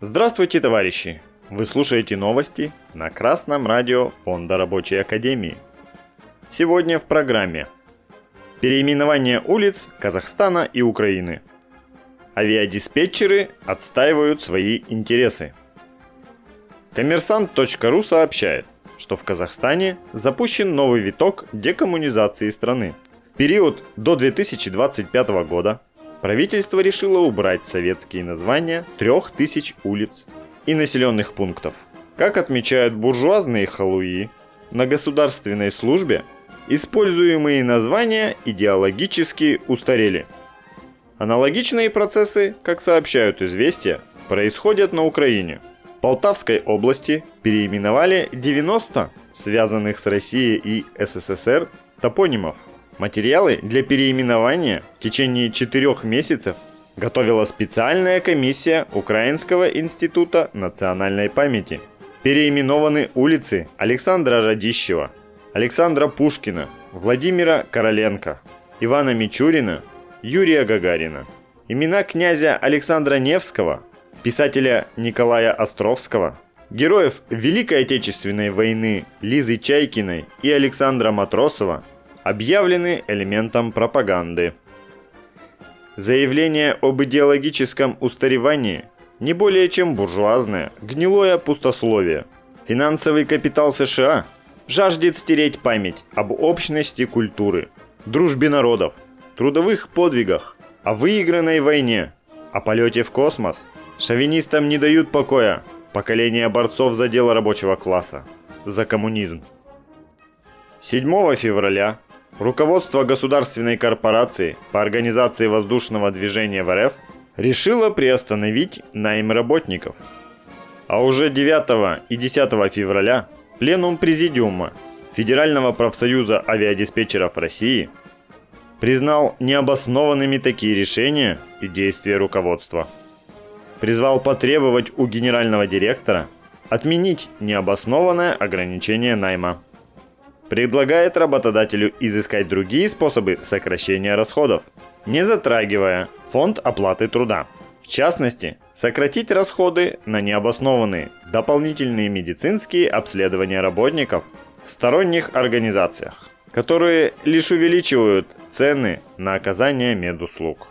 Здравствуйте, товарищи! Вы слушаете новости на Красном радио Фонда Рабочей Академии. Сегодня в программе Переименование улиц Казахстана и Украины. Авиадиспетчеры отстаивают свои интересы. Коммерсант.ру сообщает, что в Казахстане запущен новый виток декоммунизации страны. В период до 2025 года правительство решило убрать советские названия трех тысяч улиц и населенных пунктов. Как отмечают буржуазные халуи, на государственной службе используемые названия идеологически устарели. Аналогичные процессы, как сообщают известия, происходят на Украине. В Полтавской области переименовали 90 связанных с Россией и СССР топонимов. Материалы для переименования в течение четырех месяцев готовила специальная комиссия Украинского института национальной памяти. Переименованы улицы Александра Радищева, Александра Пушкина, Владимира Короленко, Ивана Мичурина, Юрия Гагарина. Имена князя Александра Невского, писателя Николая Островского, героев Великой Отечественной войны Лизы Чайкиной и Александра Матросова – объявлены элементом пропаганды. Заявление об идеологическом устаревании не более чем буржуазное, гнилое пустословие. Финансовый капитал США жаждет стереть память об общности культуры, дружбе народов, трудовых подвигах, о выигранной войне, о полете в космос. Шовинистам не дают покоя поколение борцов за дело рабочего класса, за коммунизм. 7 февраля Руководство государственной корпорации по организации воздушного движения в РФ решило приостановить найм работников. А уже 9 и 10 февраля Пленум Президиума Федерального профсоюза авиадиспетчеров России признал необоснованными такие решения и действия руководства. Призвал потребовать у генерального директора отменить необоснованное ограничение найма предлагает работодателю изыскать другие способы сокращения расходов, не затрагивая фонд оплаты труда. В частности, сократить расходы на необоснованные дополнительные медицинские обследования работников в сторонних организациях, которые лишь увеличивают цены на оказание медуслуг.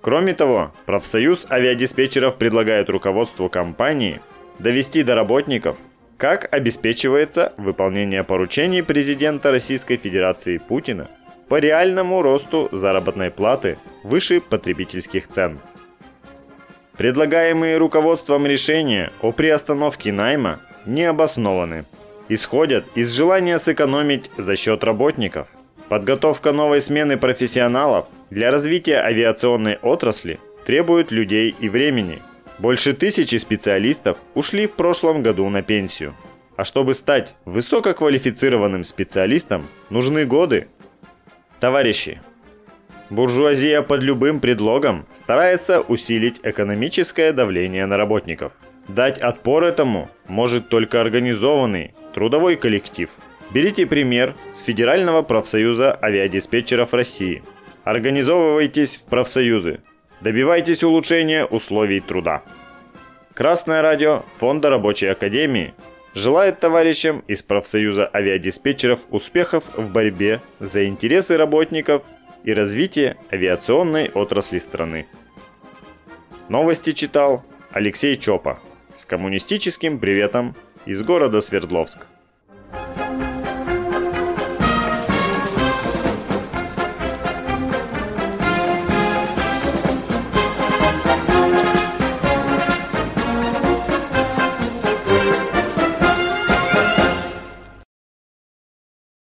Кроме того, профсоюз авиадиспетчеров предлагает руководству компании довести до работников как обеспечивается выполнение поручений президента Российской Федерации Путина по реальному росту заработной платы выше потребительских цен? Предлагаемые руководством решения о приостановке найма не обоснованы. Исходят из желания сэкономить за счет работников. Подготовка новой смены профессионалов для развития авиационной отрасли требует людей и времени – больше тысячи специалистов ушли в прошлом году на пенсию. А чтобы стать высококвалифицированным специалистом, нужны годы. Товарищи, буржуазия под любым предлогом старается усилить экономическое давление на работников. Дать отпор этому может только организованный трудовой коллектив. Берите пример с Федерального профсоюза авиадиспетчеров России. Организовывайтесь в профсоюзы, Добивайтесь улучшения условий труда. Красное радио Фонда Рабочей Академии желает товарищам из профсоюза авиадиспетчеров успехов в борьбе за интересы работников и развитие авиационной отрасли страны. Новости читал Алексей Чопа с коммунистическим приветом из города Свердловск.